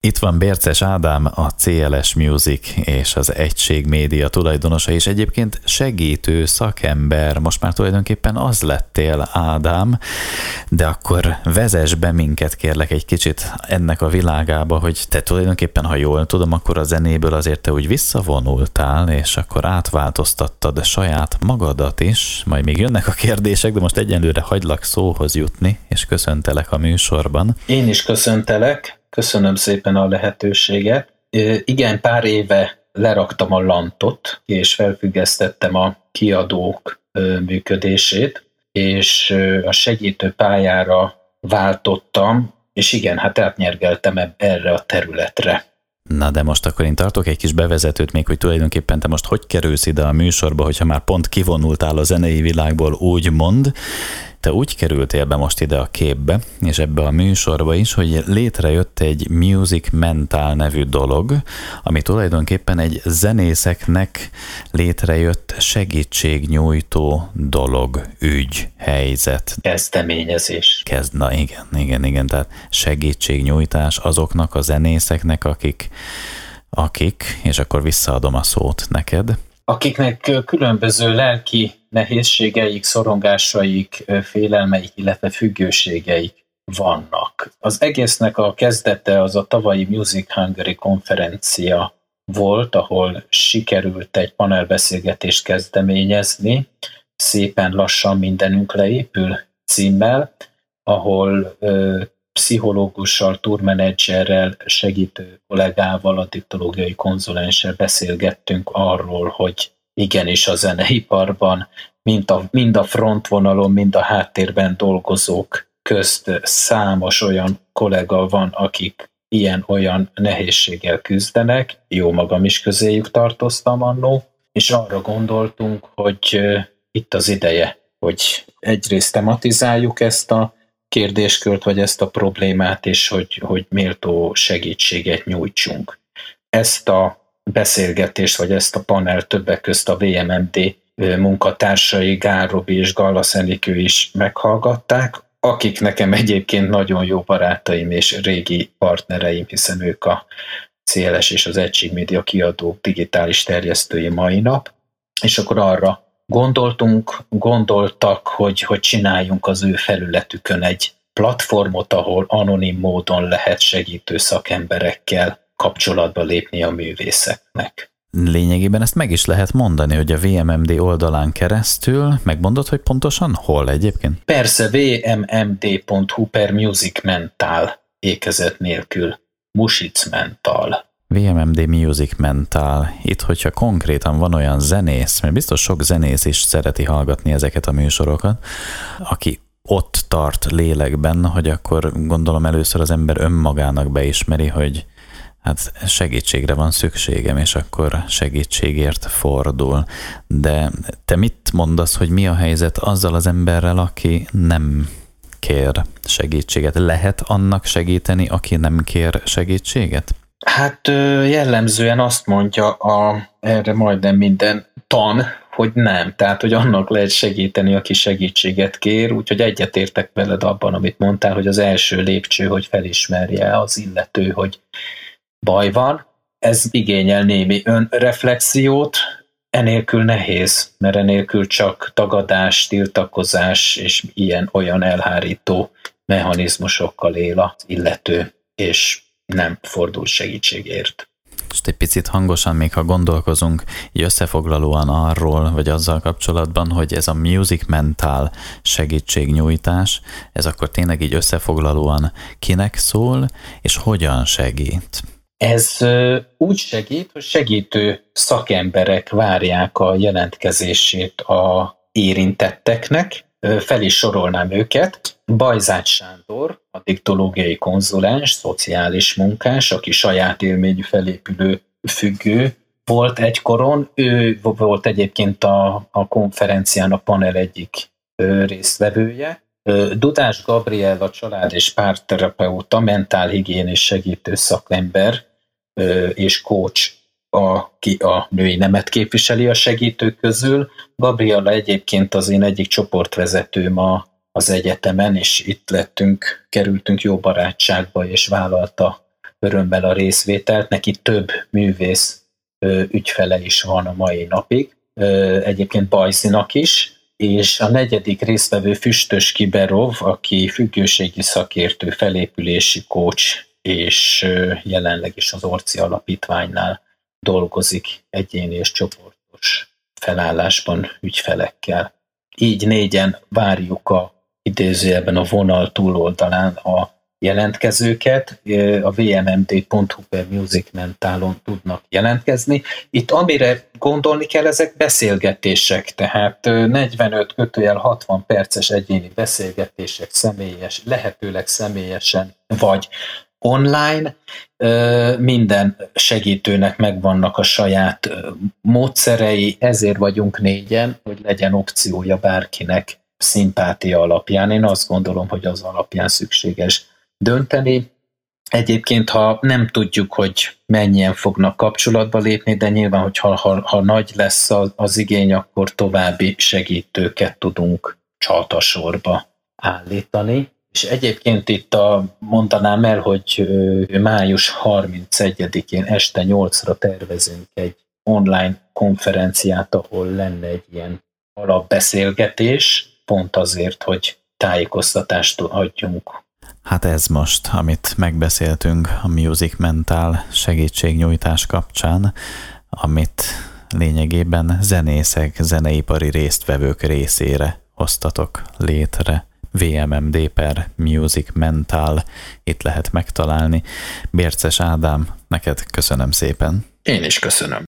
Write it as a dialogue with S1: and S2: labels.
S1: Itt van Bérces Ádám, a CLS Music és az Egység Média tulajdonosa, és egyébként segítő szakember. Most már tulajdonképpen az lettél, Ádám, de akkor vezess be minket, kérlek, egy kicsit ennek a világába, hogy te tulajdonképpen, ha jól tudom, akkor a zenéből azért te úgy visszavonultál, és akkor átváltoztattad saját magadat is, majd még jönnek a kérdések, de most egyenlőre hagylak szóhoz jutni, és köszöntelek a műsorban.
S2: Én is köszöntelek, Köszönöm szépen a lehetőséget. Igen, pár éve leraktam a lantot, és felfüggesztettem a kiadók működését, és a segítő pályára váltottam, és igen, hát átnyergeltem erre a területre.
S1: Na de most akkor én tartok egy kis bevezetőt még, hogy tulajdonképpen te most hogy kerülsz ide a műsorba, hogyha már pont kivonultál a zenei világból, úgy mond, te úgy kerültél be most ide a képbe, és ebbe a műsorba is, hogy létrejött egy Music Mental nevű dolog, ami tulajdonképpen egy zenészeknek létrejött segítségnyújtó dolog, ügy, helyzet.
S2: Kezdeményezés.
S1: Kezd, na igen, igen, igen, tehát segítségnyújtás azoknak a zenészeknek, akik, akik, és akkor visszaadom a szót neked,
S2: akiknek különböző lelki nehézségeik, szorongásaik, félelmeik, illetve függőségeik vannak. Az egésznek a kezdete az a tavalyi Music Hungary konferencia volt, ahol sikerült egy panelbeszélgetést kezdeményezni, szépen lassan mindenünk leépül címmel, ahol pszichológussal, turmenedzserrel, segítő kollégával, a diktológiai konzulenssel beszélgettünk arról, hogy igenis a zeneiparban mind a, mind a frontvonalon, mind a háttérben dolgozók közt számos olyan kollega van, akik ilyen-olyan nehézséggel küzdenek, jó magam is közéjük tartoztam annó, és arra gondoltunk, hogy itt az ideje, hogy egyrészt tematizáljuk ezt a kérdéskört, vagy ezt a problémát, és hogy, hogy méltó segítséget nyújtsunk. Ezt a beszélgetést, vagy ezt a panel többek közt a VMMD munkatársai Gál Robi és Galla Szenikő is meghallgatták, akik nekem egyébként nagyon jó barátaim és régi partnereim, hiszen ők a CLS és az Egységmédia kiadó digitális terjesztői mai nap, és akkor arra gondoltunk, gondoltak, hogy, hogy csináljunk az ő felületükön egy platformot, ahol anonim módon lehet segítő szakemberekkel kapcsolatba lépni a művészeknek.
S1: Lényegében ezt meg is lehet mondani, hogy a VMMD oldalán keresztül, megmondod, hogy pontosan hol egyébként?
S2: Persze, vmmd.hu per music mental ékezet nélkül. Music mental.
S1: VMMD Music Mental. Itt, hogyha konkrétan van olyan zenész, mert biztos sok zenész is szereti hallgatni ezeket a műsorokat, aki ott tart lélekben, hogy akkor gondolom először az ember önmagának beismeri, hogy hát segítségre van szükségem, és akkor segítségért fordul. De te mit mondasz, hogy mi a helyzet azzal az emberrel, aki nem kér segítséget? Lehet annak segíteni, aki nem kér segítséget?
S2: Hát jellemzően azt mondja a, erre majdnem minden tan, hogy nem. Tehát, hogy annak lehet segíteni, aki segítséget kér, úgyhogy egyetértek veled abban, amit mondtál, hogy az első lépcső, hogy felismerje az illető, hogy baj van. Ez igényel némi önreflexiót, enélkül nehéz, mert enélkül csak tagadás, tiltakozás és ilyen-olyan elhárító mechanizmusokkal él az illető, és nem fordul segítségért.
S1: És egy picit hangosan még, ha gondolkozunk így összefoglalóan arról, vagy azzal kapcsolatban, hogy ez a music mental segítségnyújtás, ez akkor tényleg így összefoglalóan kinek szól, és hogyan segít?
S2: Ez úgy segít, hogy segítő szakemberek várják a jelentkezését a érintetteknek, fel is sorolnám őket. Bajzács Sándor, a diktológiai konzulens, szociális munkás, aki saját élményű felépülő függő volt egykoron. Ő volt egyébként a, a konferencián a panel egyik résztvevője. Dudás Gabriel, a család és párterapeuta, mentálhigiénés segítő szakember és coach aki a női nemet képviseli a segítők közül. Gabriela egyébként az én egyik csoportvezetőm a, az egyetemen, és itt lettünk, kerültünk jó barátságba, és vállalta örömmel a részvételt, neki több művész ügyfele is van a mai napig, egyébként Bajzinak is, és a negyedik résztvevő Füstös Kiberov, aki függőségi szakértő, felépülési coach, és jelenleg is az Orci Alapítványnál dolgozik egyéni és csoportos felállásban ügyfelekkel. Így négyen várjuk a idézőjelben a vonal túloldalán a jelentkezőket, a vmmd.hu per Music Mentálon tudnak jelentkezni. Itt amire gondolni kell, ezek beszélgetések, tehát 45 kötőjel 60 perces egyéni beszélgetések személyes, lehetőleg személyesen, vagy online, minden segítőnek megvannak a saját módszerei, ezért vagyunk négyen, hogy legyen opciója bárkinek szimpátia alapján. Én azt gondolom, hogy az alapján szükséges dönteni. Egyébként, ha nem tudjuk, hogy mennyien fognak kapcsolatba lépni, de nyilván, hogy ha, ha, ha nagy lesz az, az igény, akkor további segítőket tudunk csatasorba állítani. És egyébként itt a, mondanám el, hogy május 31-én este 8-ra tervezünk egy online konferenciát, ahol lenne egy ilyen alapbeszélgetés, pont azért, hogy tájékoztatást adjunk
S1: Hát ez most, amit megbeszéltünk a Music Mental segítségnyújtás kapcsán, amit lényegében zenészek, zeneipari résztvevők részére hoztatok létre. VMMD per Music Mental, itt lehet megtalálni. Bérces Ádám, neked köszönöm szépen.
S2: Én is köszönöm.